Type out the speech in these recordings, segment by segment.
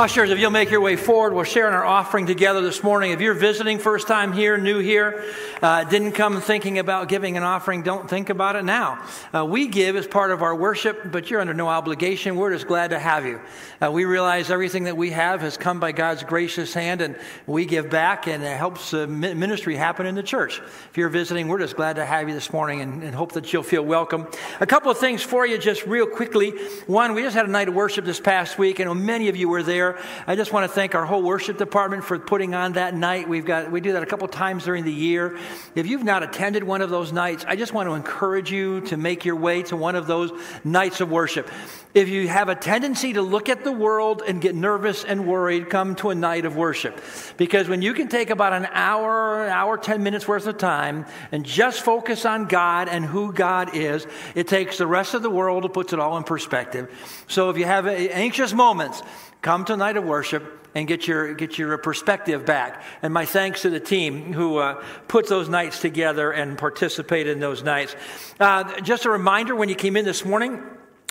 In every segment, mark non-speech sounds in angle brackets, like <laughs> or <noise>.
Ushers, if you'll make your way forward, we're sharing our offering together this morning. If you're visiting, first time here, new here, uh, didn't come thinking about giving an offering, don't think about it now. Uh, we give as part of our worship, but you're under no obligation. We're just glad to have you. Uh, we realize everything that we have has come by God's gracious hand, and we give back, and it helps uh, ministry happen in the church. If you're visiting, we're just glad to have you this morning and, and hope that you'll feel welcome. A couple of things for you, just real quickly. One, we just had a night of worship this past week, and many of you were there. I just want to thank our whole worship department for putting on that night. We've got we do that a couple times during the year. If you've not attended one of those nights, I just want to encourage you to make your way to one of those nights of worship. If you have a tendency to look at the world and get nervous and worried, come to a night of worship. Because when you can take about an hour, an hour, 10 minutes worth of time and just focus on God and who God is, it takes the rest of the world and puts it all in perspective. So if you have anxious moments, come to night of worship and get your get your perspective back. And my thanks to the team who uh, put those nights together and participated in those nights. Uh, just a reminder: when you came in this morning.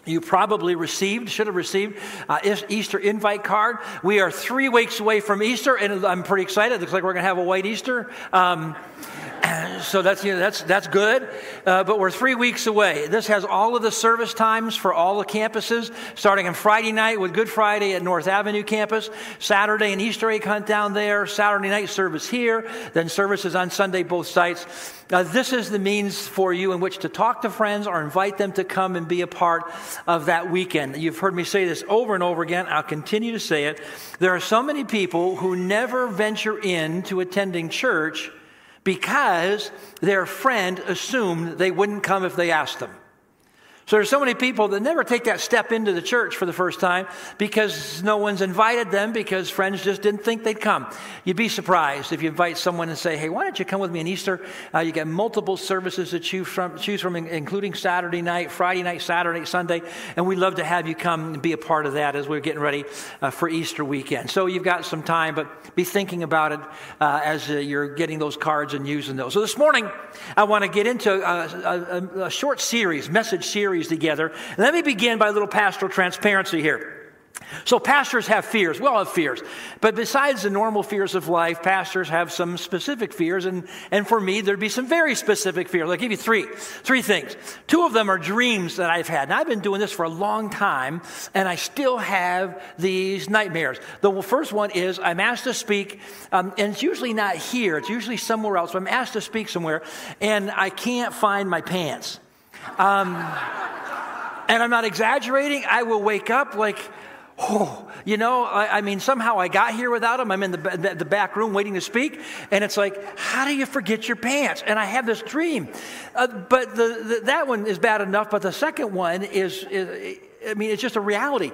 You probably received, should have received, uh, Easter invite card. We are three weeks away from Easter, and I'm pretty excited. It looks like we're going to have a white Easter. Um, <clears throat> so that's, you know, that's, that's good. Uh, but we're three weeks away. This has all of the service times for all the campuses, starting on Friday night with Good Friday at North Avenue campus, Saturday and Easter egg hunt down there, Saturday night service here, then services on Sunday, both sites. Uh, this is the means for you in which to talk to friends or invite them to come and be a part of that weekend. You've heard me say this over and over again. I'll continue to say it. There are so many people who never venture into attending church because their friend assumed they wouldn't come if they asked them. So there's so many people that never take that step into the church for the first time because no one's invited them because friends just didn't think they'd come. You'd be surprised if you invite someone and say, "Hey, why don't you come with me on Easter?" Uh, you got multiple services to choose from, choose from, including Saturday night, Friday night, Saturday, Sunday, and we'd love to have you come and be a part of that as we're getting ready uh, for Easter weekend. So you've got some time, but be thinking about it uh, as uh, you're getting those cards and using those. So this morning, I want to get into a, a, a short series, message series series together. Let me begin by a little pastoral transparency here. So, pastors have fears. We all have fears. But besides the normal fears of life, pastors have some specific fears. And, and for me, there'd be some very specific fears. I'll give you three. Three things. Two of them are dreams that I've had. And I've been doing this for a long time, and I still have these nightmares. The first one is I'm asked to speak, um, and it's usually not here, it's usually somewhere else, but I'm asked to speak somewhere, and I can't find my pants. Um, and I'm not exaggerating. I will wake up like, oh, you know, I, I, mean, somehow I got here without them. I'm in the, the back room waiting to speak. And it's like, how do you forget your pants? And I have this dream. Uh, but the, the, that one is bad enough. But the second one is, is I mean, it's just a reality.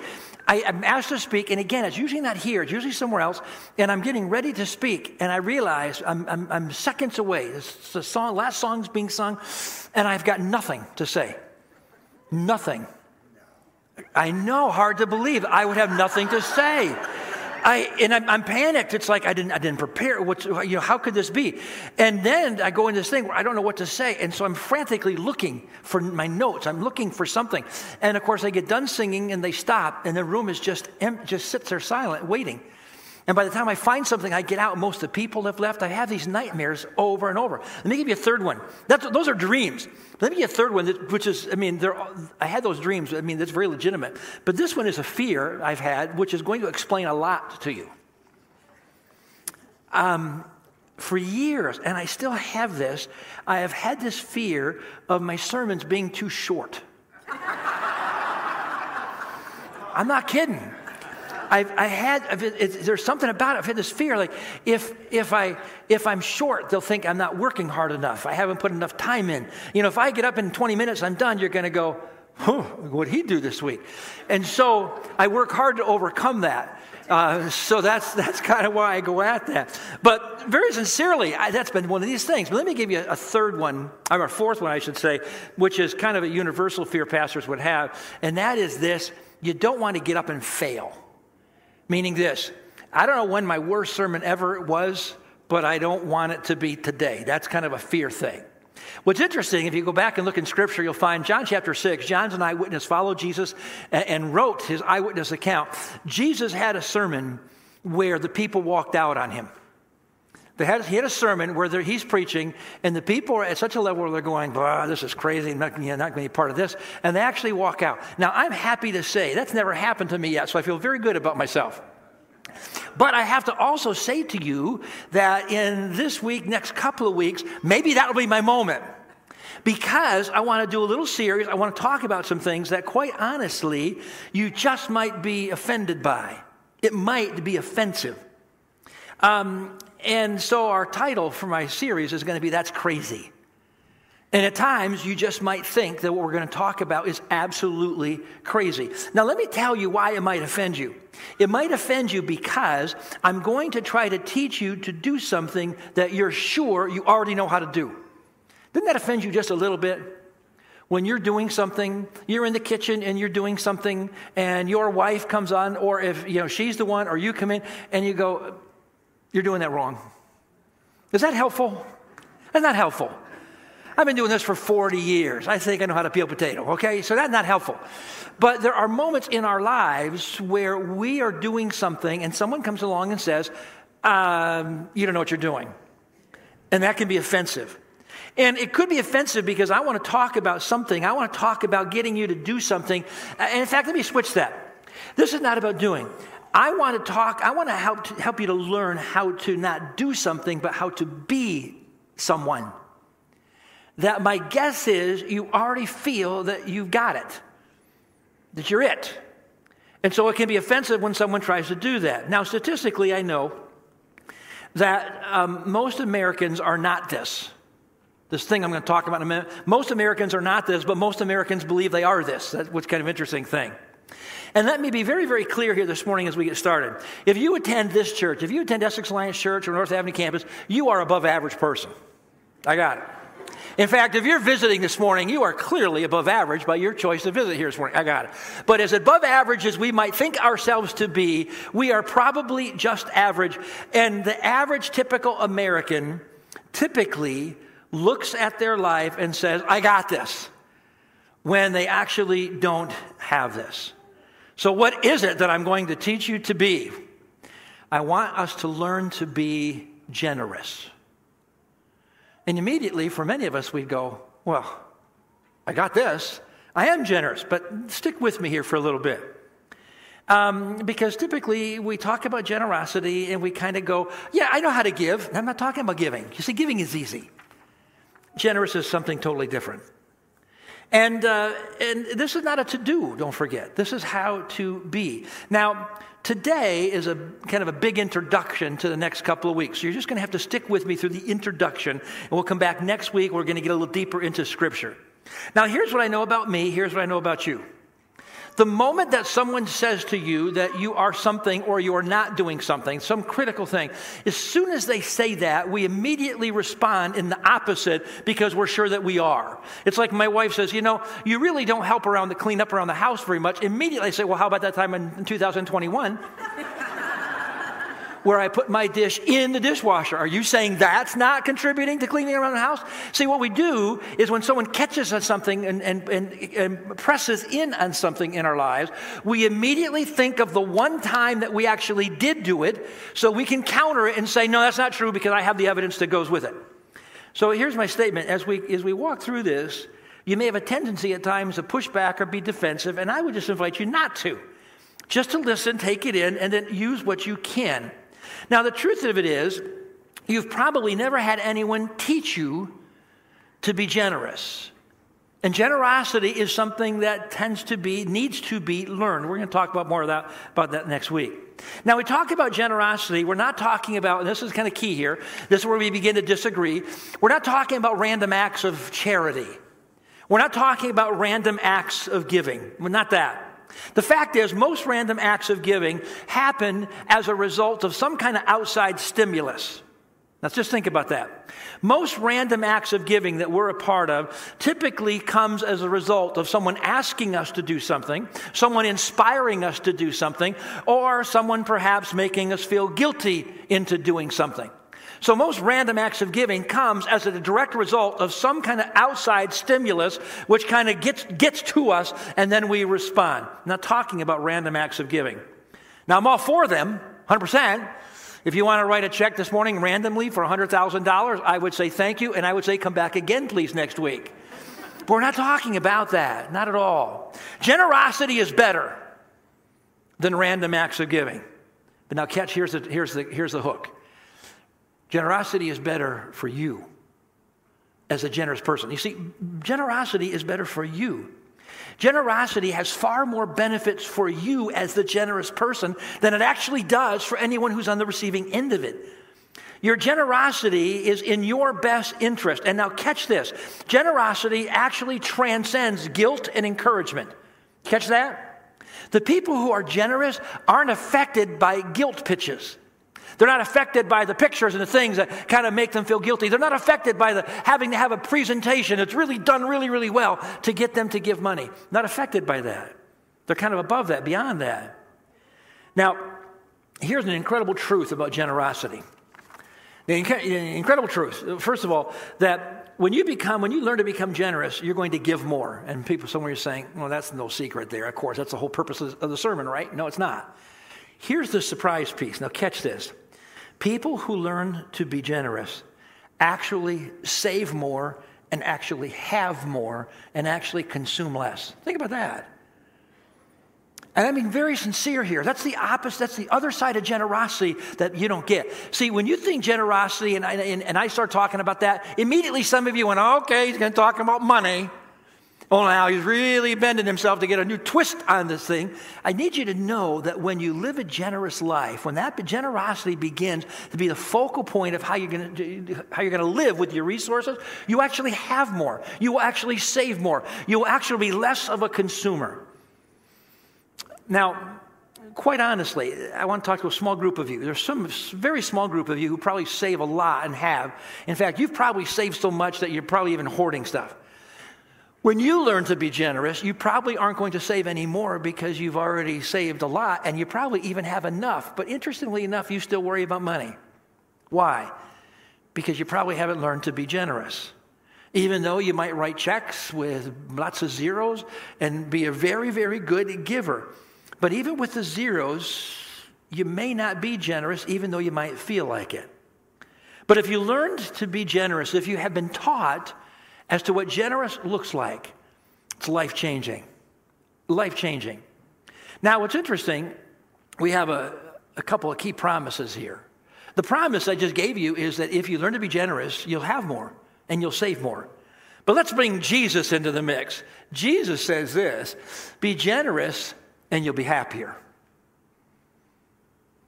I, am asked to speak, and again, it's usually not here, it's usually somewhere else, and I'm getting ready to speak, and I realize I'm, I'm, I'm seconds away. The song, last song's being sung, and I've got nothing to say. Nothing. I know, hard to believe. I would have nothing to say. I, and I'm, I'm, panicked. It's like I didn't, I didn't prepare. What's, you know, how could this be? And then I go into this thing where I don't know what to say. And so I'm frantically looking for my notes. I'm looking for something. And of course, I get done singing and they stop, and the room is just, just sits there silent, waiting. And by the time I find something, I get out. Most of the people have left. I have these nightmares over and over. Let me give you a third one. That's, those are dreams. Let me give you a third one, which is, I mean, I had those dreams. I mean, that's very legitimate. But this one is a fear I've had, which is going to explain a lot to you. Um, for years, and I still have this, I have had this fear of my sermons being too short. <laughs> I'm not kidding. I've, I had, there's something about it. I've had this fear, like if, if, I, if I'm short, they'll think I'm not working hard enough. I haven't put enough time in. You know, if I get up in 20 minutes, I'm done, you're going to go, what'd he do this week? And so I work hard to overcome that. Uh, so that's, that's kind of why I go at that. But very sincerely, I, that's been one of these things. But let me give you a third one, or a fourth one, I should say, which is kind of a universal fear pastors would have, and that is this you don't want to get up and fail. Meaning this I don't know when my worst sermon ever was, but I don't want it to be today. That's kind of a fear thing. What's interesting, if you go back and look in Scripture, you'll find John chapter 6. John's an eyewitness, followed Jesus and wrote his eyewitness account. Jesus had a sermon where the people walked out on him. Had, he had a sermon where he's preaching, and the people are at such a level where they're going, this is crazy, I'm not, you know, not going to be part of this. And they actually walk out. Now, I'm happy to say that's never happened to me yet, so I feel very good about myself. But I have to also say to you that in this week, next couple of weeks, maybe that'll be my moment. Because I want to do a little series, I want to talk about some things that, quite honestly, you just might be offended by. It might be offensive. Um, and so our title for my series is going to be That's Crazy. And at times, you just might think that what we're going to talk about is absolutely crazy. Now, let me tell you why it might offend you. It might offend you because I'm going to try to teach you to do something that you're sure you already know how to do. Doesn't that offend you just a little bit? When you're doing something, you're in the kitchen and you're doing something, and your wife comes on, or if you know she's the one, or you come in and you go, you're doing that wrong. Is that helpful? That's not helpful. I've been doing this for 40 years. I think I know how to peel potato, okay? So that's not helpful. But there are moments in our lives where we are doing something and someone comes along and says, um, You don't know what you're doing. And that can be offensive. And it could be offensive because I want to talk about something. I want to talk about getting you to do something. And in fact, let me switch that. This is not about doing. I want to talk, I want to help, help you to learn how to not do something, but how to be someone. That my guess is you already feel that you've got it, that you're it. And so it can be offensive when someone tries to do that. Now, statistically, I know that um, most Americans are not this. This thing I'm going to talk about in a minute. Most Americans are not this, but most Americans believe they are this. That's what's kind of interesting thing. And let me be very, very clear here this morning as we get started. If you attend this church, if you attend Essex Alliance Church or North Avenue campus, you are above average person. I got it. In fact, if you're visiting this morning, you are clearly above average by your choice to visit here this morning. I got it. But as above average as we might think ourselves to be, we are probably just average. And the average typical American typically looks at their life and says, I got this, when they actually don't have this. So, what is it that I'm going to teach you to be? I want us to learn to be generous. And immediately, for many of us, we'd go, Well, I got this. I am generous, but stick with me here for a little bit. Um, because typically we talk about generosity and we kind of go, Yeah, I know how to give. I'm not talking about giving. You see, giving is easy. Generous is something totally different. And, uh, and this is not a to do, don't forget. This is how to be. Now, today is a kind of a big introduction to the next couple of weeks. So you're just going to have to stick with me through the introduction, and we'll come back next week. We're going to get a little deeper into Scripture. Now, here's what I know about me, here's what I know about you. The moment that someone says to you that you are something or you are not doing something, some critical thing, as soon as they say that, we immediately respond in the opposite because we're sure that we are. It's like my wife says, You know, you really don't help around the clean up around the house very much. Immediately I say, Well, how about that time in 2021? Where I put my dish in the dishwasher. Are you saying that's not contributing to cleaning around the house? See, what we do is when someone catches on something and, and, and, and presses in on something in our lives, we immediately think of the one time that we actually did do it so we can counter it and say, no, that's not true because I have the evidence that goes with it. So here's my statement. As we, as we walk through this, you may have a tendency at times to push back or be defensive, and I would just invite you not to. Just to listen, take it in, and then use what you can. Now, the truth of it is, you've probably never had anyone teach you to be generous. And generosity is something that tends to be, needs to be learned. We're going to talk about more of that, about that next week. Now, we talk about generosity. We're not talking about, and this is kind of key here, this is where we begin to disagree. We're not talking about random acts of charity. We're not talking about random acts of giving. We're not that. The fact is, most random acts of giving happen as a result of some kind of outside stimulus. Let's just think about that. Most random acts of giving that we're a part of typically comes as a result of someone asking us to do something, someone inspiring us to do something, or someone perhaps making us feel guilty into doing something. So most random acts of giving comes as a direct result of some kind of outside stimulus which kind of gets, gets to us and then we respond. I'm not talking about random acts of giving. Now I'm all for them, 100%. If you want to write a check this morning randomly for $100,000, I would say thank you and I would say come back again please next week. But we're not talking about that, not at all. Generosity is better than random acts of giving. But now catch, here's the, here's the, here's the hook. Generosity is better for you as a generous person. You see, generosity is better for you. Generosity has far more benefits for you as the generous person than it actually does for anyone who's on the receiving end of it. Your generosity is in your best interest. And now, catch this generosity actually transcends guilt and encouragement. Catch that? The people who are generous aren't affected by guilt pitches. They're not affected by the pictures and the things that kind of make them feel guilty. They're not affected by the having to have a presentation that's really done really, really well to get them to give money. Not affected by that. They're kind of above that, beyond that. Now, here's an incredible truth about generosity. The incredible truth, first of all, that when you become, when you learn to become generous, you're going to give more. And people somewhere are saying, well, that's no secret there. Of course, that's the whole purpose of the sermon, right? No, it's not. Here's the surprise piece. Now, catch this. People who learn to be generous actually save more and actually have more and actually consume less. Think about that. And I mean, very sincere here. That's the opposite, that's the other side of generosity that you don't get. See, when you think generosity and I, and, and I start talking about that, immediately some of you went, okay, he's going to talk about money. Oh, now he's really bending himself to get a new twist on this thing. I need you to know that when you live a generous life, when that generosity begins to be the focal point of how you're going to, how you're going to live with your resources, you actually have more. You will actually save more. You will actually be less of a consumer. Now, quite honestly, I want to talk to a small group of you. There's some very small group of you who probably save a lot and have. In fact, you've probably saved so much that you're probably even hoarding stuff. When you learn to be generous, you probably aren't going to save any more because you've already saved a lot and you probably even have enough. But interestingly enough, you still worry about money. Why? Because you probably haven't learned to be generous. Even though you might write checks with lots of zeros and be a very, very good giver. But even with the zeros, you may not be generous, even though you might feel like it. But if you learned to be generous, if you have been taught, as to what generous looks like. It's life changing. Life changing. Now, what's interesting, we have a, a couple of key promises here. The promise I just gave you is that if you learn to be generous, you'll have more and you'll save more. But let's bring Jesus into the mix. Jesus says this be generous and you'll be happier.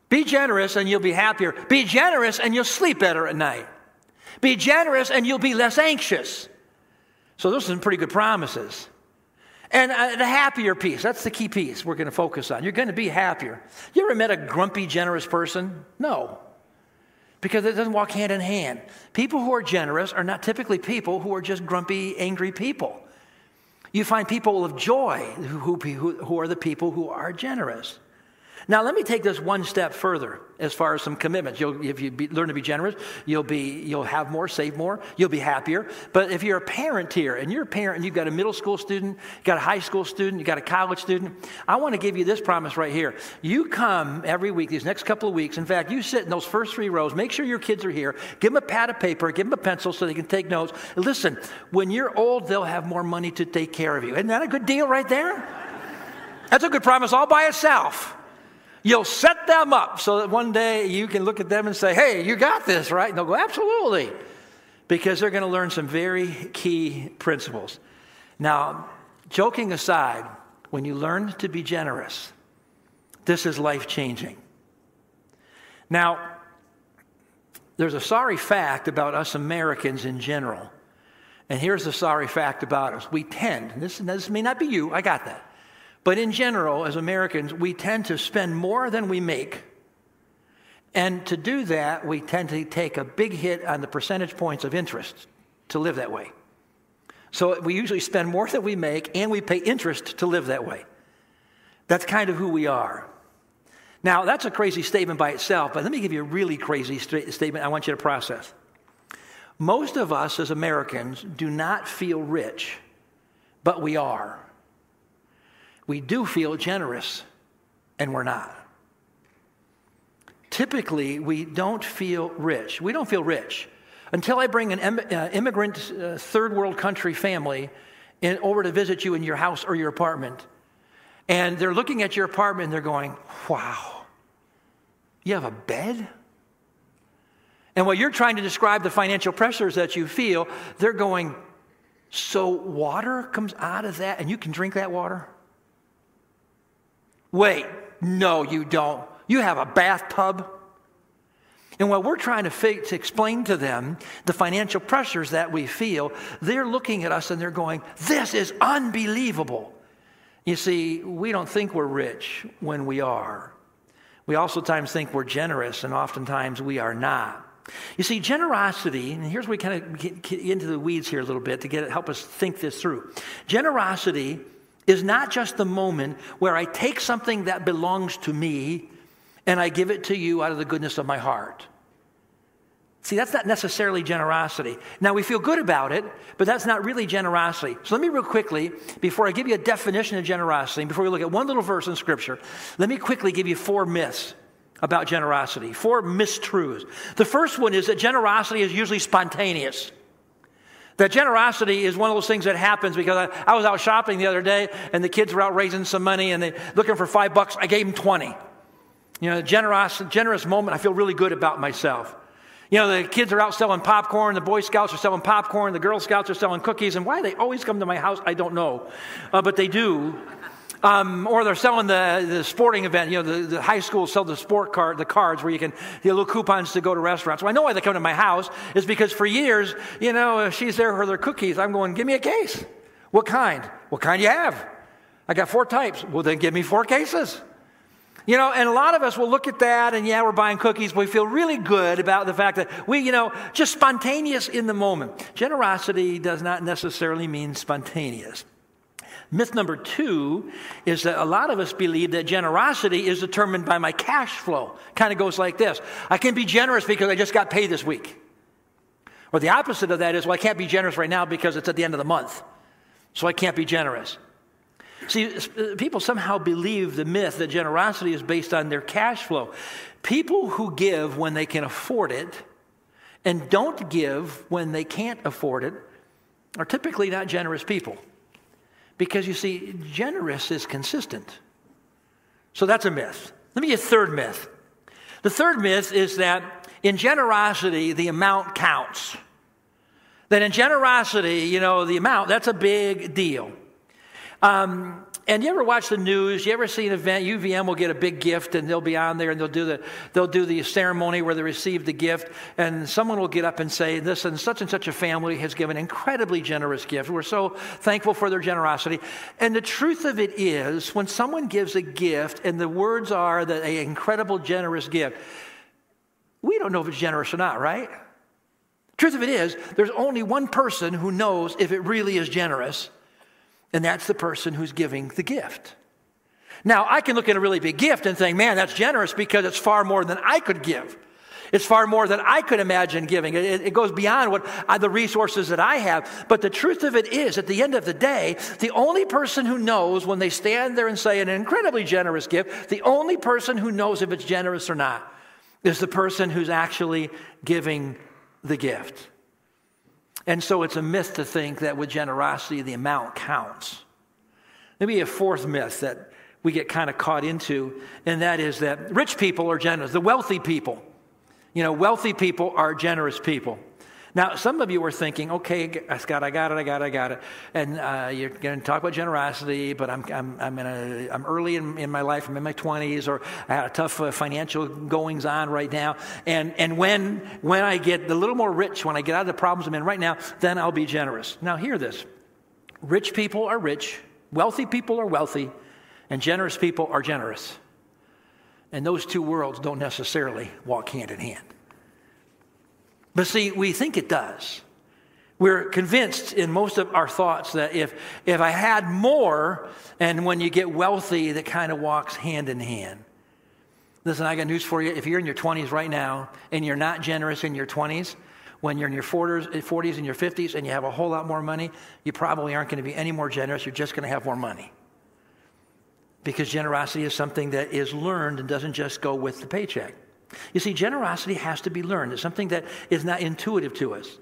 Be generous and you'll be happier. Be generous and you'll sleep better at night. Be generous and you'll be less anxious. So those are some pretty good promises. And uh, the happier piece, that's the key piece we're going to focus on. You're going to be happier. You ever met a grumpy, generous person? No. Because it doesn't walk hand in hand. People who are generous are not typically people who are just grumpy, angry people. You find people of joy who, who, who are the people who are generous. Now, let me take this one step further as far as some commitments. You'll, if you be, learn to be generous, you'll, be, you'll have more, save more, you'll be happier. But if you're a parent here and you're a parent and you've got a middle school student, you've got a high school student, you've got a college student, I want to give you this promise right here. You come every week, these next couple of weeks. In fact, you sit in those first three rows, make sure your kids are here, give them a pad of paper, give them a pencil so they can take notes. Listen, when you're old, they'll have more money to take care of you. Isn't that a good deal right there? That's a good promise all by itself. You'll set them up so that one day you can look at them and say, hey, you got this, right? And they'll go, absolutely. Because they're going to learn some very key principles. Now, joking aside, when you learn to be generous, this is life changing. Now, there's a sorry fact about us Americans in general. And here's the sorry fact about us. We tend, this, this may not be you, I got that. But in general, as Americans, we tend to spend more than we make. And to do that, we tend to take a big hit on the percentage points of interest to live that way. So we usually spend more than we make and we pay interest to live that way. That's kind of who we are. Now, that's a crazy statement by itself, but let me give you a really crazy st- statement I want you to process. Most of us as Americans do not feel rich, but we are. We do feel generous, and we're not. Typically, we don't feel rich. We don't feel rich until I bring an uh, immigrant uh, third world country family in, over to visit you in your house or your apartment. And they're looking at your apartment and they're going, wow, you have a bed? And while you're trying to describe the financial pressures that you feel, they're going, so water comes out of that and you can drink that water? Wait, no, you don't. You have a bathtub. And while we're trying to, to explain to them the financial pressures that we feel, they're looking at us and they're going, This is unbelievable. You see, we don't think we're rich when we are. We also times think we're generous, and oftentimes we are not. You see, generosity, and here's where we kind of get into the weeds here a little bit to get help us think this through. Generosity is not just the moment where I take something that belongs to me and I give it to you out of the goodness of my heart. See, that's not necessarily generosity. Now, we feel good about it, but that's not really generosity. So, let me real quickly, before I give you a definition of generosity, before we look at one little verse in Scripture, let me quickly give you four myths about generosity, four mistruths. The first one is that generosity is usually spontaneous. That generosity is one of those things that happens because I, I was out shopping the other day and the kids were out raising some money and they looking for five bucks. I gave them 20. You know, generous, generous moment, I feel really good about myself. You know, the kids are out selling popcorn, the Boy Scouts are selling popcorn, the Girl Scouts are selling cookies, and why they always come to my house, I don't know. Uh, but they do. Um, or they're selling the, the sporting event. You know, the, the high schools sell the sport card, the cards where you can get little coupons to go to restaurants. Well, I know why they come to my house is because for years, you know, if she's there for their cookies, I'm going, give me a case. What kind? What kind you have? I got four types. Well, then give me four cases. You know, and a lot of us will look at that and yeah, we're buying cookies, but we feel really good about the fact that we, you know, just spontaneous in the moment. Generosity does not necessarily mean spontaneous. Myth number two is that a lot of us believe that generosity is determined by my cash flow. Kind of goes like this I can be generous because I just got paid this week. Or the opposite of that is, well, I can't be generous right now because it's at the end of the month. So I can't be generous. See, uh, people somehow believe the myth that generosity is based on their cash flow. People who give when they can afford it and don't give when they can't afford it are typically not generous people. Because you see, generous is consistent. So that's a myth. Let me get a third myth. The third myth is that in generosity, the amount counts. That in generosity, you know, the amount, that's a big deal. Um, and you ever watch the news? You ever see an event? UVM will get a big gift, and they'll be on there, and they'll do the they'll do the ceremony where they receive the gift, and someone will get up and say, "This and such and such a family has given an incredibly generous gift. We're so thankful for their generosity." And the truth of it is, when someone gives a gift, and the words are that an incredible generous gift, we don't know if it's generous or not, right? Truth of it is, there's only one person who knows if it really is generous, and that's the person who's giving the gift. Now, I can look at a really big gift and think, man, that's generous because it's far more than I could give. It's far more than I could imagine giving. It, it goes beyond what I, the resources that I have. But the truth of it is, at the end of the day, the only person who knows when they stand there and say an incredibly generous gift, the only person who knows if it's generous or not is the person who's actually giving the gift. And so it's a myth to think that with generosity, the amount counts. Maybe a fourth myth that we get kind of caught into, and that is that rich people are generous, the wealthy people. You know, wealthy people are generous people. Now, some of you were thinking, okay, Scott, I got it, I got it, I got it. And uh, you're going to talk about generosity, but I'm, I'm, I'm, in a, I'm early in, in my life, I'm in my 20s, or I had a tough uh, financial goings on right now. And, and when, when I get a little more rich, when I get out of the problems I'm in right now, then I'll be generous. Now, hear this rich people are rich, wealthy people are wealthy, and generous people are generous. And those two worlds don't necessarily walk hand in hand. But see, we think it does. We're convinced in most of our thoughts that if, if I had more, and when you get wealthy, that kind of walks hand in hand. Listen, I got news for you. If you're in your 20s right now and you're not generous in your 20s, when you're in your 40s, 40s and your 50s and you have a whole lot more money, you probably aren't going to be any more generous. You're just going to have more money. Because generosity is something that is learned and doesn't just go with the paycheck. You see, generosity has to be learned. It's something that is not intuitive to us.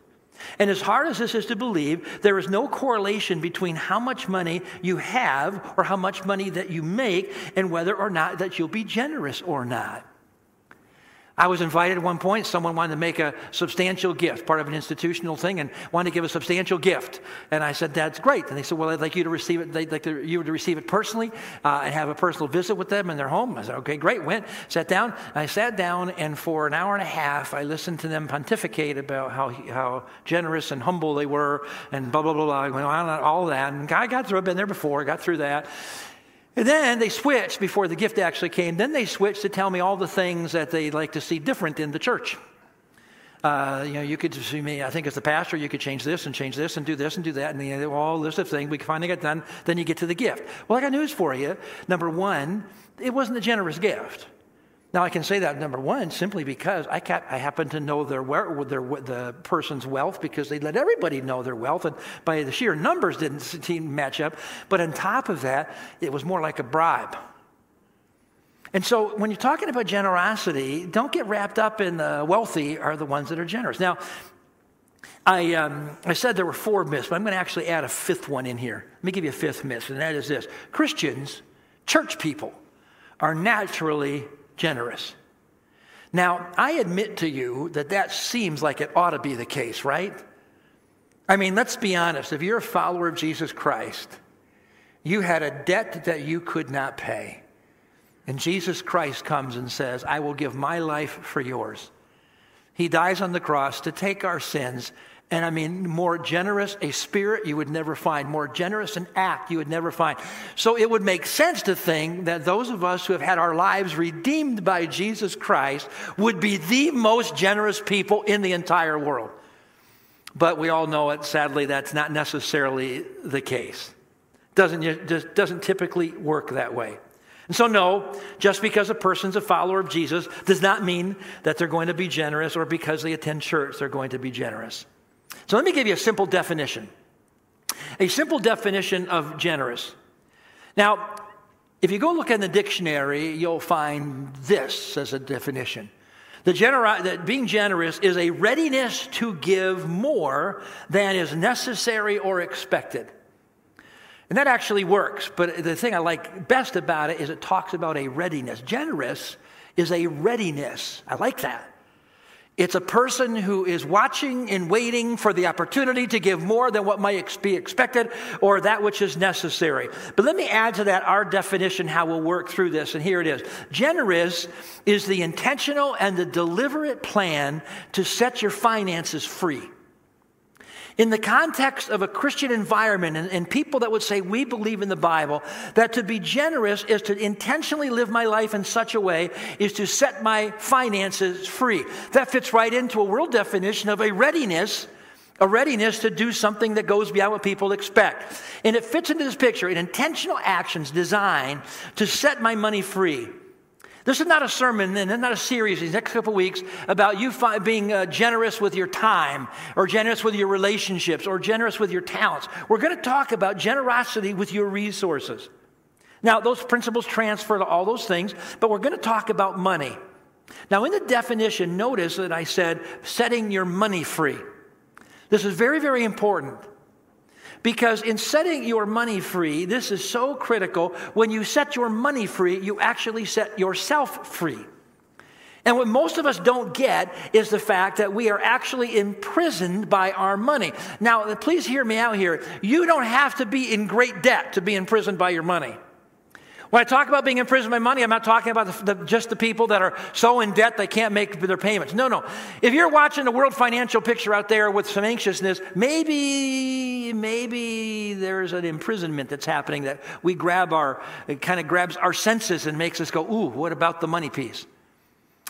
And as hard as this is to believe, there is no correlation between how much money you have or how much money that you make and whether or not that you'll be generous or not. I was invited at one point. Someone wanted to make a substantial gift, part of an institutional thing, and wanted to give a substantial gift. And I said, "That's great." And they said, "Well, I'd like you to receive it. They'd like to, you to receive it personally uh, and have a personal visit with them in their home." I said, "Okay, great." Went, sat down. I sat down, and for an hour and a half, I listened to them pontificate about how how generous and humble they were, and blah blah blah blah. I went on and all that, and I got through. I've been there before. Got through that. And then they switched before the gift actually came. Then they switched to tell me all the things that they like to see different in the church. Uh, you know, you could see me, I think as the pastor, you could change this and change this and do this and do that, and you know, all this of things. We finally get done. Then you get to the gift. Well, I got news for you. Number one, it wasn't a generous gift. Now, I can say that number one simply because I, I happen to know their, their, the person's wealth because they let everybody know their wealth, and by the sheer numbers didn't seem match up. But on top of that, it was more like a bribe. And so, when you're talking about generosity, don't get wrapped up in the wealthy are the ones that are generous. Now, I, um, I said there were four myths, but I'm going to actually add a fifth one in here. Let me give you a fifth myth, and that is this Christians, church people, are naturally generous. Now, I admit to you that that seems like it ought to be the case, right? I mean, let's be honest. If you're a follower of Jesus Christ, you had a debt that you could not pay. And Jesus Christ comes and says, I will give my life for yours. He dies on the cross to take our sins and I mean, more generous a spirit you would never find, more generous an act you would never find. So it would make sense to think that those of us who have had our lives redeemed by Jesus Christ would be the most generous people in the entire world. But we all know it, sadly, that's not necessarily the case. Doesn't, just doesn't typically work that way. And so, no, just because a person's a follower of Jesus does not mean that they're going to be generous or because they attend church, they're going to be generous. So let me give you a simple definition. A simple definition of generous. Now, if you go look in the dictionary, you'll find this as a definition. The genera- that being generous is a readiness to give more than is necessary or expected. And that actually works, but the thing I like best about it is it talks about a readiness. Generous is a readiness. I like that. It's a person who is watching and waiting for the opportunity to give more than what might be expected or that which is necessary. But let me add to that our definition, how we'll work through this. And here it is Generous is the intentional and the deliberate plan to set your finances free. In the context of a Christian environment and, and, people that would say, we believe in the Bible, that to be generous is to intentionally live my life in such a way is to set my finances free. That fits right into a world definition of a readiness, a readiness to do something that goes beyond what people expect. And it fits into this picture, an intentional actions designed to set my money free. This is not a sermon and not a series these next couple weeks about you fi- being uh, generous with your time or generous with your relationships or generous with your talents. We're going to talk about generosity with your resources. Now, those principles transfer to all those things, but we're going to talk about money. Now, in the definition, notice that I said setting your money free. This is very, very important. Because in setting your money free, this is so critical. When you set your money free, you actually set yourself free. And what most of us don't get is the fact that we are actually imprisoned by our money. Now, please hear me out here. You don't have to be in great debt to be imprisoned by your money. When I talk about being imprisoned by money, I'm not talking about the, the, just the people that are so in debt they can't make their payments. No, no. If you're watching the world financial picture out there with some anxiousness, maybe, maybe there's an imprisonment that's happening that we grab our, it kind of grabs our senses and makes us go, ooh, what about the money piece?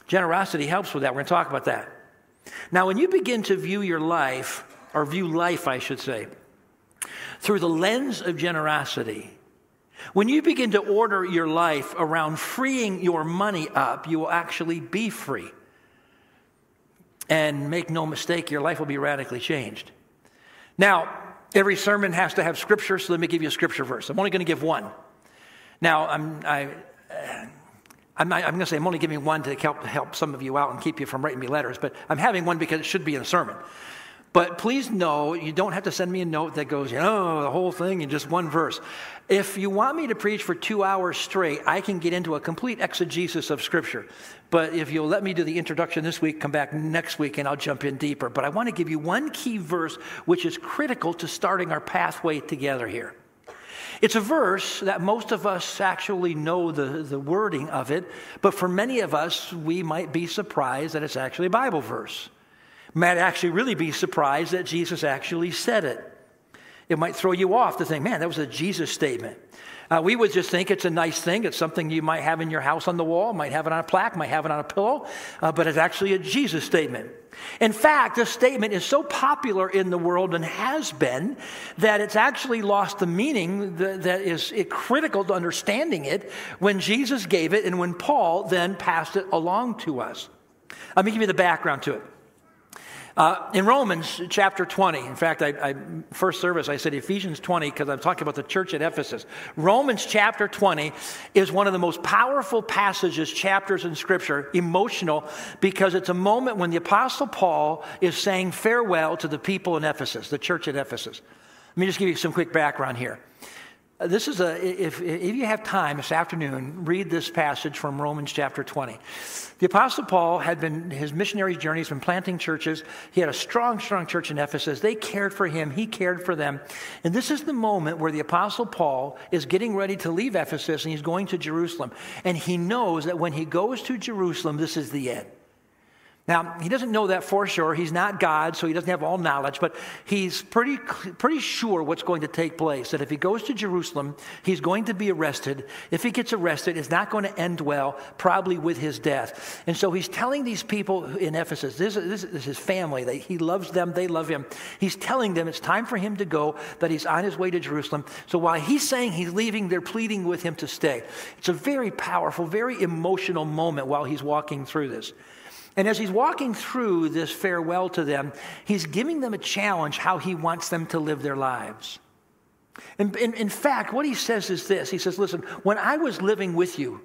Generosity helps with that. We're going to talk about that. Now, when you begin to view your life, or view life, I should say, through the lens of generosity, When you begin to order your life around freeing your money up, you will actually be free. And make no mistake, your life will be radically changed. Now, every sermon has to have scripture, so let me give you a scripture verse. I'm only going to give one. Now, I'm, I, uh, I'm, I'm going to say I'm only giving one to help, help some of you out and keep you from writing me letters, but I'm having one because it should be in a sermon. But please know you don't have to send me a note that goes, you know, the whole thing in just one verse. If you want me to preach for two hours straight, I can get into a complete exegesis of Scripture. But if you'll let me do the introduction this week, come back next week and I'll jump in deeper. But I want to give you one key verse which is critical to starting our pathway together here. It's a verse that most of us actually know the, the wording of it, but for many of us, we might be surprised that it's actually a Bible verse might actually really be surprised that Jesus actually said it. It might throw you off to think, man, that was a Jesus statement. Uh, we would just think it's a nice thing. It's something you might have in your house on the wall, might have it on a plaque, might have it on a pillow, uh, but it's actually a Jesus statement. In fact, this statement is so popular in the world and has been that it's actually lost the meaning that, that is critical to understanding it when Jesus gave it and when Paul then passed it along to us. Let me give you the background to it. Uh, in Romans chapter 20, in fact, I, I, first service I said Ephesians 20 because I'm talking about the church at Ephesus. Romans chapter 20 is one of the most powerful passages, chapters in Scripture, emotional, because it's a moment when the Apostle Paul is saying farewell to the people in Ephesus, the church at Ephesus. Let me just give you some quick background here. Uh, this is a, if, if you have time this afternoon, read this passage from Romans chapter 20. The Apostle Paul had been, his missionary journey has been planting churches. He had a strong, strong church in Ephesus. They cared for him, he cared for them. And this is the moment where the Apostle Paul is getting ready to leave Ephesus and he's going to Jerusalem. And he knows that when he goes to Jerusalem, this is the end. Now, he doesn't know that for sure. He's not God, so he doesn't have all knowledge, but he's pretty, pretty sure what's going to take place. That if he goes to Jerusalem, he's going to be arrested. If he gets arrested, it's not going to end well, probably with his death. And so he's telling these people in Ephesus, this, this is his family, he loves them, they love him. He's telling them it's time for him to go, that he's on his way to Jerusalem. So while he's saying he's leaving, they're pleading with him to stay. It's a very powerful, very emotional moment while he's walking through this. And as he's walking through this farewell to them, he's giving them a challenge how he wants them to live their lives. And in, in fact, what he says is this He says, Listen, when I was living with you,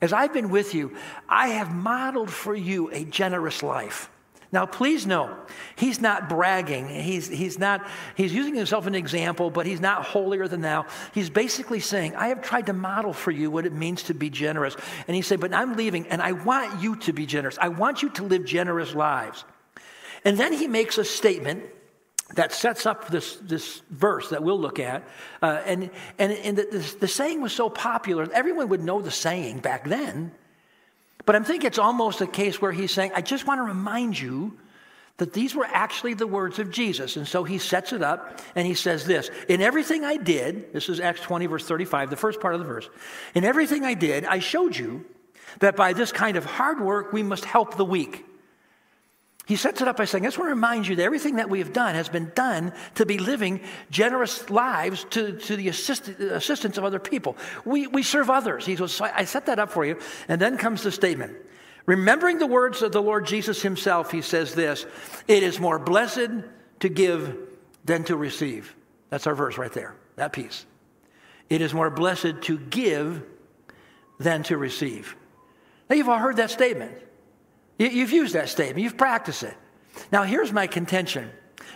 as I've been with you, I have modeled for you a generous life. Now, please know, he's not bragging. He's, he's not, he's using himself as an example, but he's not holier than thou. He's basically saying, I have tried to model for you what it means to be generous. And he said, but I'm leaving and I want you to be generous. I want you to live generous lives. And then he makes a statement that sets up this, this verse that we'll look at. Uh, and and, and the, the saying was so popular, everyone would know the saying back then. But I'm thinking it's almost a case where he's saying, I just want to remind you that these were actually the words of Jesus. And so he sets it up and he says this In everything I did, this is Acts 20, verse 35, the first part of the verse. In everything I did, I showed you that by this kind of hard work, we must help the weak. He sets it up by saying, I just want to remind you that everything that we have done has been done to be living generous lives to, to the assist, assistance of other people. We, we serve others. He goes, so I set that up for you. And then comes the statement. Remembering the words of the Lord Jesus himself, he says this It is more blessed to give than to receive. That's our verse right there, that piece. It is more blessed to give than to receive. Now, you've all heard that statement. You've used that statement, you've practiced it. Now, here's my contention.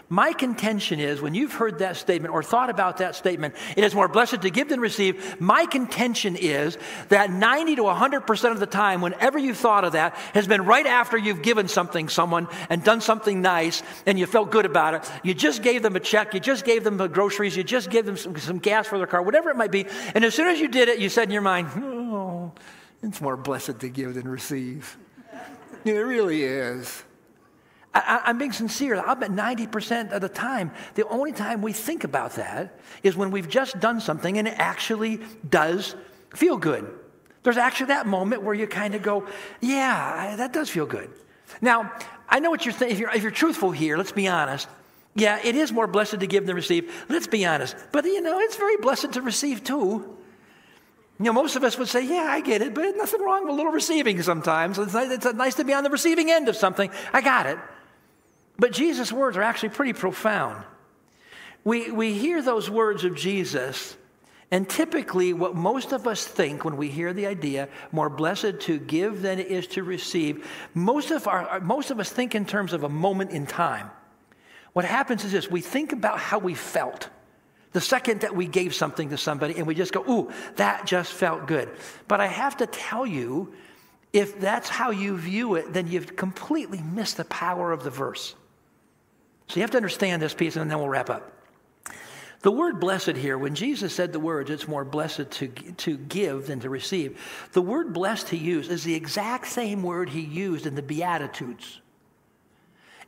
My contention is when you've heard that statement or thought about that statement, it is more blessed to give than receive. My contention is that 90 to 100% of the time, whenever you've thought of that, has been right after you've given something someone and done something nice and you felt good about it. You just gave them a check, you just gave them the groceries, you just gave them some, some gas for their car, whatever it might be. And as soon as you did it, you said in your mind, oh, it's more blessed to give than receive. <laughs> It really is. I, am being sincere. I'll bet 90% of the time, the only time we think about that is when we've just done something and it actually does feel good. There's actually that moment where you kind of go, yeah, that does feel good. Now, I know what you're thinking. If you're, if you're truthful here, let's be honest. Yeah, it is more blessed to give than receive. Let's be honest. But you know, it's very blessed to receive too. You know, most of us would say, Yeah, I get it, but nothing wrong with a little receiving sometimes. It's nice, it's nice to be on the receiving end of something. I got it. But Jesus' words are actually pretty profound. We, we hear those words of Jesus, and typically, what most of us think when we hear the idea, more blessed to give than it is to receive, most of, our, most of us think in terms of a moment in time. What happens is this we think about how we felt. The second that we gave something to somebody and we just go, ooh, that just felt good. But I have to tell you, if that's how you view it, then you've completely missed the power of the verse. So you have to understand this piece and then we'll wrap up. The word blessed here, when Jesus said the words, it's more blessed to, to give than to receive. The word blessed he used is the exact same word he used in the Beatitudes.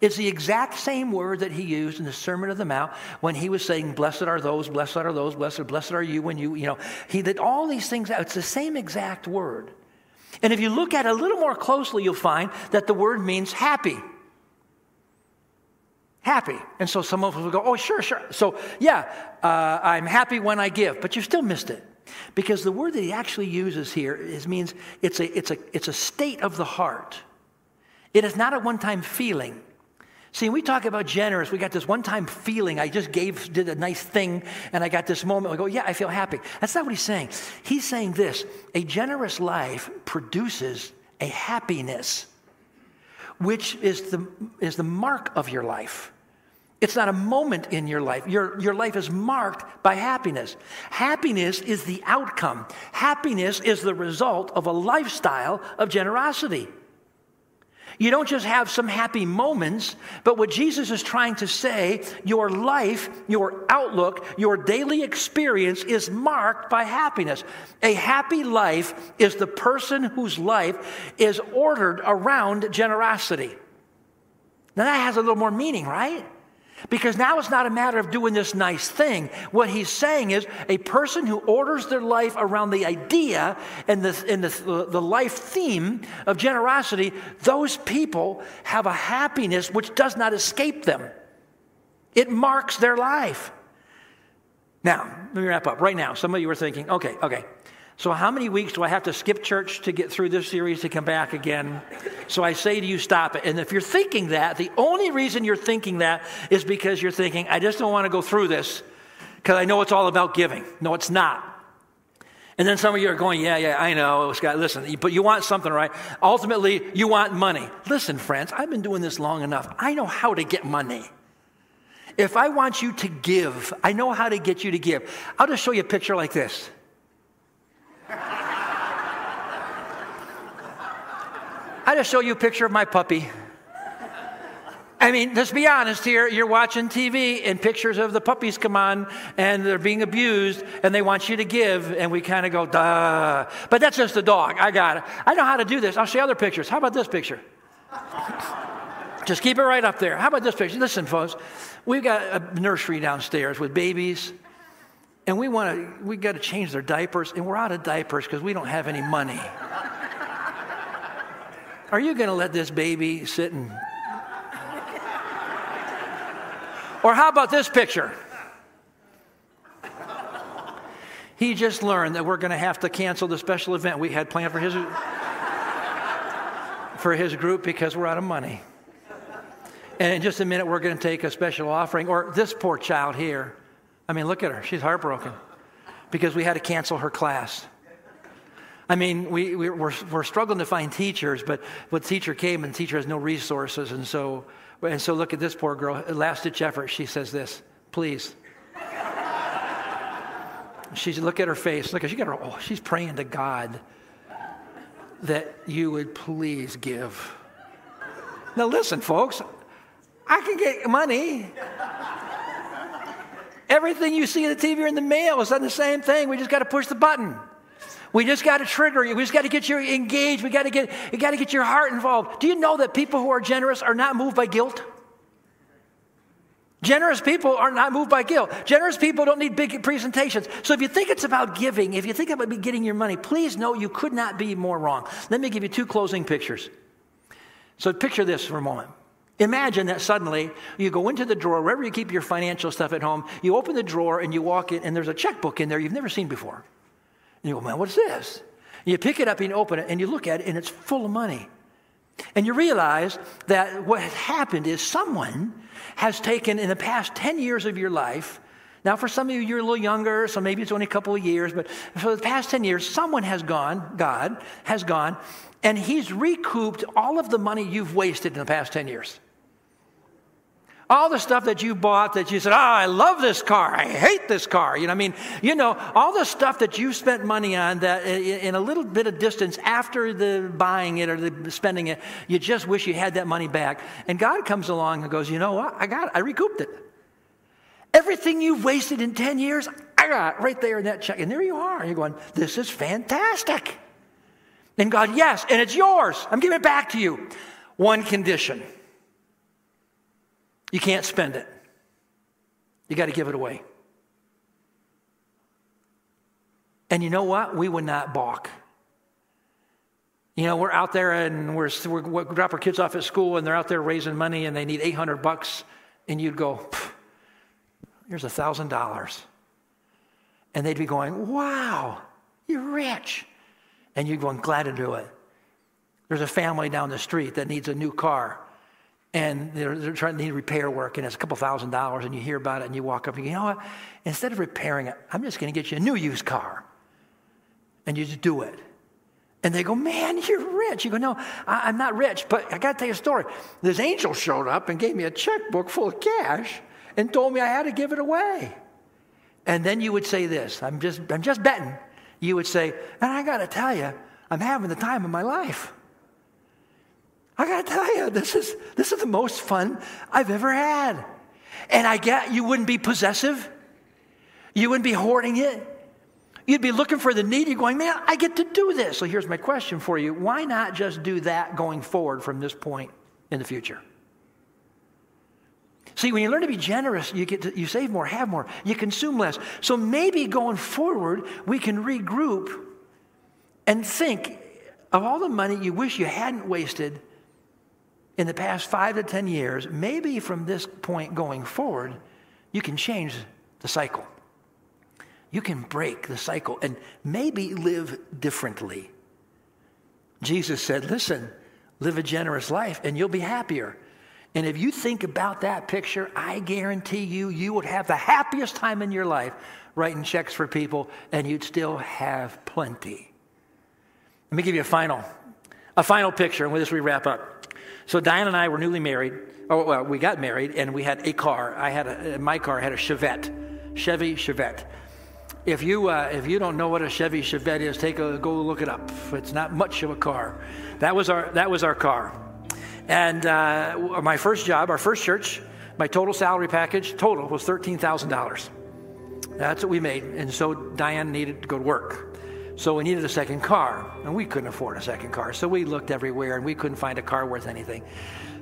It's the exact same word that he used in the Sermon of the Mount when he was saying, Blessed are those, blessed are those, blessed, blessed are you when you, you know. He did all these things out. It's the same exact word. And if you look at it a little more closely, you'll find that the word means happy. Happy. And so some of us will go, Oh, sure, sure. So, yeah, uh, I'm happy when I give, but you still missed it. Because the word that he actually uses here is, means it's a, it's, a, it's a state of the heart. It is not a one time feeling. See, we talk about generous. We got this one time feeling. I just gave, did a nice thing, and I got this moment. I go, yeah, I feel happy. That's not what he's saying. He's saying this a generous life produces a happiness, which is the, is the mark of your life. It's not a moment in your life. Your, your life is marked by happiness. Happiness is the outcome, happiness is the result of a lifestyle of generosity. You don't just have some happy moments, but what Jesus is trying to say, your life, your outlook, your daily experience is marked by happiness. A happy life is the person whose life is ordered around generosity. Now that has a little more meaning, right? Because now it's not a matter of doing this nice thing. What he's saying is a person who orders their life around the idea and the, and the, the life theme of generosity, those people have a happiness which does not escape them. It marks their life. Now, let me wrap up. Right now, some of you are thinking, okay, okay, so, how many weeks do I have to skip church to get through this series to come back again? So, I say to you, stop it. And if you're thinking that, the only reason you're thinking that is because you're thinking, I just don't want to go through this because I know it's all about giving. No, it's not. And then some of you are going, yeah, yeah, I know. Scott, listen, but you want something, right? Ultimately, you want money. Listen, friends, I've been doing this long enough. I know how to get money. If I want you to give, I know how to get you to give. I'll just show you a picture like this. I just show you a picture of my puppy. I mean, let's be honest here. You're watching TV and pictures of the puppies come on and they're being abused and they want you to give, and we kind of go, duh. But that's just a dog. I got it. I know how to do this. I'll show you other pictures. How about this picture? just keep it right up there. How about this picture? Listen, folks, we've got a nursery downstairs with babies and we want to we got to change their diapers and we're out of diapers because we don't have any money. Are you going to let this baby sit and or how about this picture? He just learned that we're going to have to cancel the special event we had planned for his for his group because we're out of money. And in just a minute we're going to take a special offering or this poor child here I mean, look at her. She's heartbroken because we had to cancel her class. I mean, we, we, we're, we're struggling to find teachers, but the teacher came and teacher has no resources. And so, and so look at this poor girl. Last ditch effort, she says this, please. She's, look at her face. Look at, she got her, oh, she's praying to God that you would please give. Now listen, folks, I can get money. Everything you see on the TV or in the mail is on the same thing. We just got to push the button. We just got to trigger you. We just got to get you engaged. We got to get you got to get your heart involved. Do you know that people who are generous are not moved by guilt? Generous people are not moved by guilt. Generous people don't need big presentations. So if you think it's about giving, if you think about be getting your money, please know you could not be more wrong. Let me give you two closing pictures. So picture this for a moment. Imagine that suddenly you go into the drawer, wherever you keep your financial stuff at home, you open the drawer and you walk in, and there's a checkbook in there you've never seen before. And you go, man, what's this? And you pick it up and you open it and you look at it and it's full of money. And you realize that what has happened is someone has taken in the past 10 years of your life. Now, for some of you, you're a little younger, so maybe it's only a couple of years, but for the past 10 years, someone has gone, God has gone, and He's recouped all of the money you've wasted in the past 10 years. All the stuff that you bought that you said, oh, I love this car. I hate this car. You know, I mean, you know, all the stuff that you spent money on that in a little bit of distance after the buying it or the spending it, you just wish you had that money back. And God comes along and goes, you know what? I got it. I recouped it. Everything you've wasted in 10 years, I got right there in that check. And there you are. You're going, this is fantastic. And God, yes, and it's yours. I'm giving it back to you. One condition. You can't spend it. You got to give it away. And you know what? We would not balk. You know, we're out there and we're, we're we drop our kids off at school and they're out there raising money and they need 800 bucks. And you'd go, here's a $1,000. And they'd be going, wow, you're rich. And you'd go, I'm glad to do it. There's a family down the street that needs a new car and they're, they're trying to need repair work and it's a couple thousand dollars and you hear about it and you walk up and you, you know what? Instead of repairing it i'm just going to get you a new used car. And you just do it. And they go man <laughs> you're rich. You go no I, am not rich but i got to tell you a story. This angel showed up and gave me a checkbook full of cash and told me i had to give it away. And then you would say this i'm just i'm just betting. You would say and i got to tell you i'm having the time of my life I got to tell you, this is, this is the most fun I've ever had. And I get you wouldn't be possessive, you wouldn't be hoarding it. You'd be looking for the needy, going, man, I get to do this. So here's my question for you why not just do that going forward from this point in the future? See, when you learn to be generous, you get to, you save more, have more, you consume less. So maybe going forward, we can regroup and think of all the money you wish you hadn't wasted in the past five to 10 years, maybe from this point going forward, you can change the cycle. You can break the cycle and maybe live differently. Jesus said, Listen, live a generous life and you'll be happier. And if you think about that picture, I guarantee you, you would have the happiest time in your life writing checks for people and you'd still have plenty. Let me give you a final, a final picture, and with this we wrap up. So Diane and I were newly married. Oh, well, we got married and we had a car. I had a, my car had a Chevette, Chevy Chevette. If you, uh, if you don't know what a Chevy Chevette is, take a, go look it up. It's not much of a car. That was our, that was our car. And uh, my first job, our first church, my total salary package, total, was $13,000. That's what we made. And so Diane needed to go to work. So we needed a second car, and we couldn't afford a second car. So we looked everywhere, and we couldn't find a car worth anything.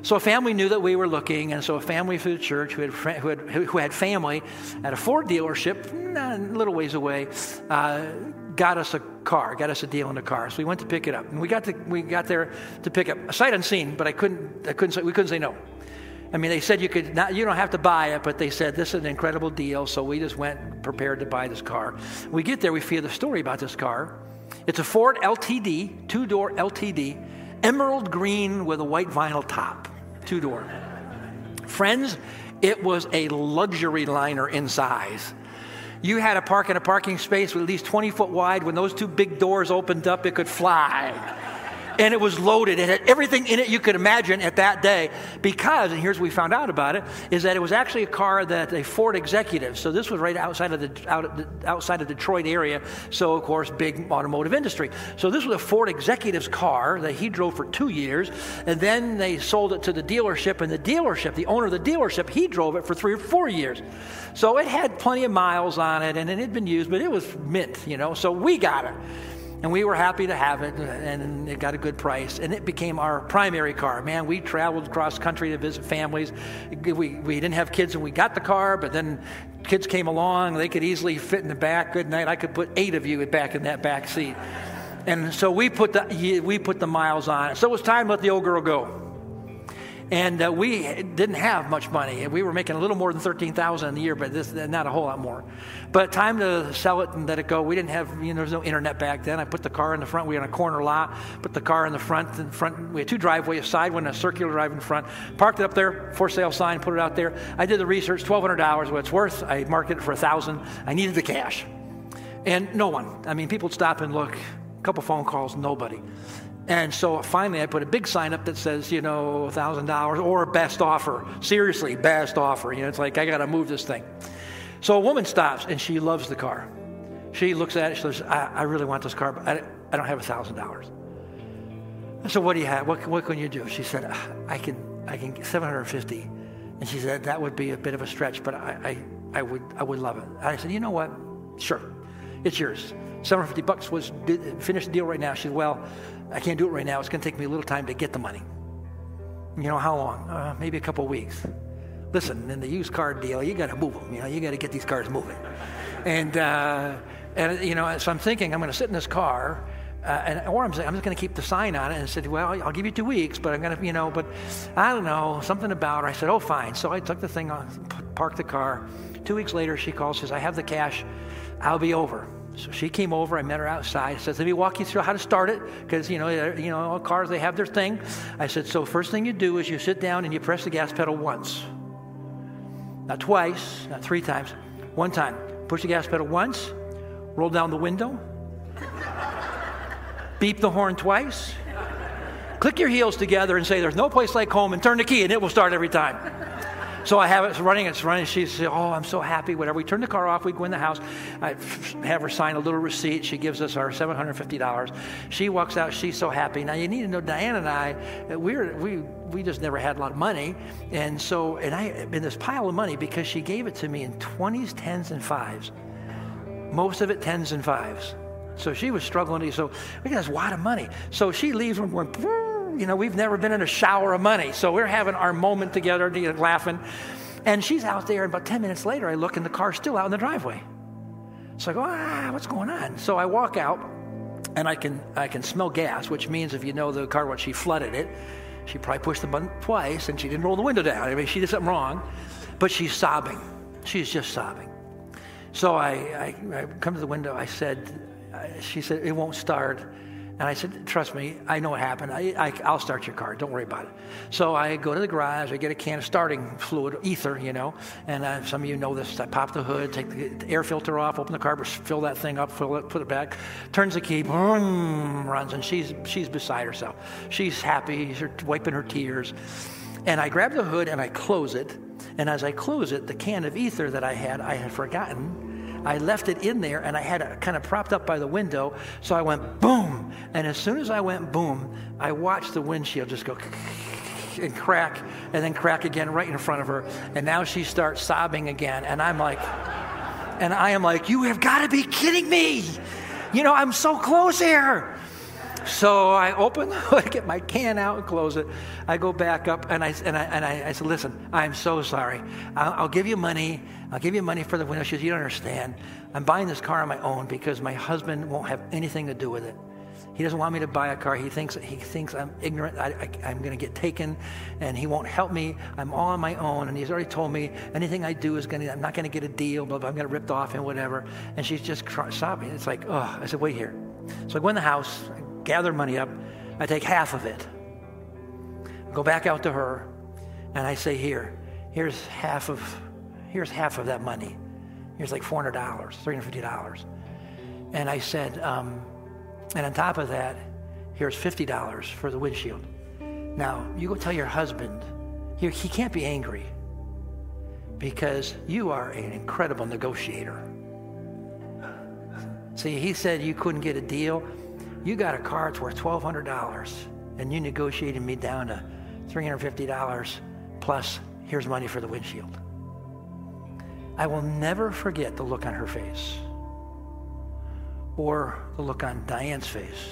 So a family knew that we were looking, and so a family from the church who had, who had, who had family at a Ford dealership, a little ways away, uh, got us a car, got us a deal on a car. So we went to pick it up, and we got to, we got there to pick up a sight unseen, but I couldn't, I couldn't say, we couldn't say no. I mean, they said you could not, you don't have to buy it, but they said this is an incredible deal. So we just went prepared to buy this car. We get there, we hear the story about this car. It's a Ford LTD, two door LTD, emerald green with a white vinyl top, two door. Friends, it was a luxury liner in size. You had to park in a parking space with at least 20 foot wide. When those two big doors opened up, it could fly and it was loaded. It had everything in it you could imagine at that day because, and here's what we found out about it, is that it was actually a car that a Ford executive, so this was right outside of the, out, outside of Detroit area, so of course, big automotive industry. So this was a Ford executive's car that he drove for two years, and then they sold it to the dealership, and the dealership, the owner of the dealership, he drove it for three or four years. So it had plenty of miles on it, and it had been used, but it was mint, you know, so we got it. And we were happy to have it, and it got a good price. And it became our primary car. Man, we traveled across country to visit families. We, we didn't have kids when we got the car, but then kids came along. They could easily fit in the back. Good night. I could put eight of you back in that back seat. And so we put the, we put the miles on it. So it was time to let the old girl go. And uh, we didn't have much money. We were making a little more than 13000 a year, but this, not a whole lot more. But time to sell it and let it go. We didn't have, you know, there was no internet back then. I put the car in the front. We were in a corner lot. Put the car in the front. In front we had two driveways, a side one, a circular drive in front. Parked it up there, for sale sign, put it out there. I did the research, $1,200 what it's worth. I marketed it for a 1000 I needed the cash. And no one. I mean, people would stop and look. A couple phone calls, nobody. And so finally, I put a big sign up that says, you know, $1,000 or best offer. Seriously, best offer. You know, it's like, I got to move this thing. So a woman stops and she loves the car. She looks at it, she says, I, I really want this car, but I, I don't have $1,000. I said, what do you have? What, what can you do? She said, I can, I can get 750. And she said, that would be a bit of a stretch, but I, I, I, would, I would love it. I said, you know what? Sure, it's yours. 750 bucks was finished the deal right now. She said, well, I can't do it right now. It's going to take me a little time to get the money. You know, how long? Uh, maybe a couple weeks. Listen, in the used car deal, you got to move them. You know, you got to get these cars moving. And, uh, and, you know, so I'm thinking I'm going to sit in this car, uh, and, or I'm, I'm just going to keep the sign on it and said, well, I'll give you two weeks, but I'm going to, you know, but I don't know, something about her. I said, oh, fine. So I took the thing on, parked the car. Two weeks later, she calls, says, I have the cash. I'll be over. So she came over. I met her outside. Says, "Let me walk you through how to start it, because you know, you know, all cars they have their thing." I said, "So first thing you do is you sit down and you press the gas pedal once, not twice, not three times, one time. Push the gas pedal once, roll down the window, beep the horn twice, click your heels together and say, "There's no place like home," and turn the key, and it will start every time." So I have it running, it's running. She says, Oh, I'm so happy, whatever. We turn the car off, we go in the house. I have her sign a little receipt. She gives us our $750. She walks out, she's so happy. Now, you need to know, Diane and I, we're, we, we just never had a lot of money. And so, and I, in this pile of money, because she gave it to me in 20s, 10s, and 5s. Most of it 10s and 5s. So she was struggling. So we got this wad of money. So she leaves and you know, we've never been in a shower of money. So we're having our moment together, laughing. And she's out there, and about 10 minutes later, I look, and the car's still out in the driveway. So I go, ah, what's going on? So I walk out, and I can, I can smell gas, which means if you know the car, when she flooded it, she probably pushed the button twice, and she didn't roll the window down. I mean, she did something wrong, but she's sobbing. She's just sobbing. So I, I, I come to the window. I said, she said, it won't start. And I said, trust me, I know what happened. I, will start your car. Don't worry about it. So I go to the garage. I get a can of starting fluid, ether, you know. And uh, some of you know this. I pop the hood, take the air filter off, open the carburetor, fill that thing up, fill it, put it back, turns the key, runs. And she's, she's beside herself. She's happy. She's wiping her tears. And I grab the hood and I close it. And as I close it, the can of ether that I had, I had forgotten I left it in there and I had it kind of propped up by the window. So I went boom. And as soon as I went boom, I watched the windshield just go and crack and then crack again right in front of her. And now she starts sobbing again. And I'm like, and I am like, you have got to be kidding me. You know, I'm so close here. So I open, <laughs> I get my can out and close it. I go back up and I, and I, and I, I said, listen, I'm so sorry. I'll, I'll, give you money. I'll give you money for the window. She says, you don't understand. I'm buying this car on my own because my husband won't have anything to do with it. He doesn't want me to buy a car. He thinks he thinks I'm ignorant. I, am going to get taken, and he won't help me. I'm all on my own, and he's already told me anything I do is going to. I'm not going to get a deal. I'm going to get ripped off and whatever. And she's just sobbing. It's like, oh. I said, wait here. So I go in the house gather money up. I take half of it, go back out to her, and I say, Here, here's half of, here's half of that money. Here's like $400, $350. And I said, um, and on top of that, here's $50 for the windshield. Now, you go tell your husband, he, he can't be angry because you are an incredible negotiator. See, he said you couldn't get a deal. You got a car that's worth $1,200 and you negotiated me down to $350 plus here's money for the windshield. I will never forget the look on her face or the look on Diane's face.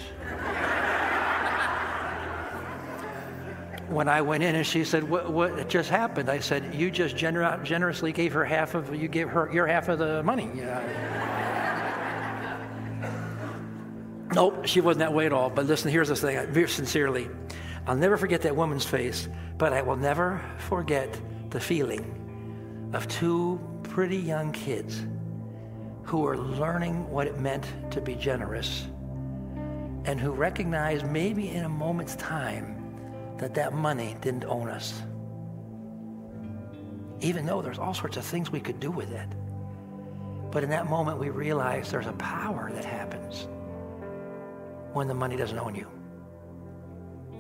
when I went in and she said, what, what just happened? I said, you just gener- generously gave her half of, you gave her your half of the money. Nope, she wasn't that way at all. But listen, here's the thing, very sincerely. I'll never forget that woman's face, but I will never forget the feeling of two pretty young kids who were learning what it meant to be generous and who recognized maybe in a moment's time that that money didn't own us. Even though there's all sorts of things we could do with it. But in that moment, we realized there's a power that happens when the money doesn't own you,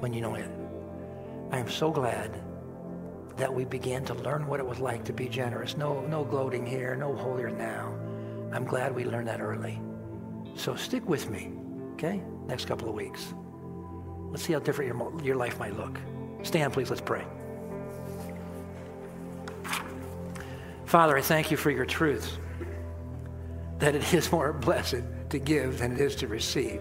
when you know it. I am so glad that we began to learn what it was like to be generous. No, no gloating here, no holier now. I'm glad we learned that early. So stick with me, okay? Next couple of weeks. Let's see how different your, your life might look. Stand, please. Let's pray. Father, I thank you for your truths, that it is more <laughs> blessed to give than it is to receive.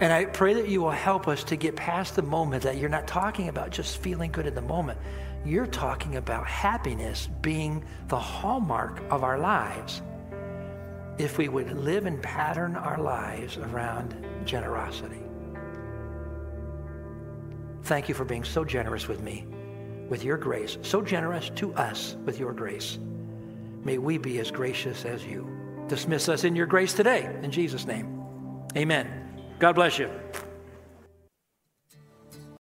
And I pray that you will help us to get past the moment that you're not talking about just feeling good in the moment. You're talking about happiness being the hallmark of our lives if we would live and pattern our lives around generosity. Thank you for being so generous with me, with your grace, so generous to us with your grace. May we be as gracious as you. Dismiss us in your grace today. In Jesus' name, amen. God bless you.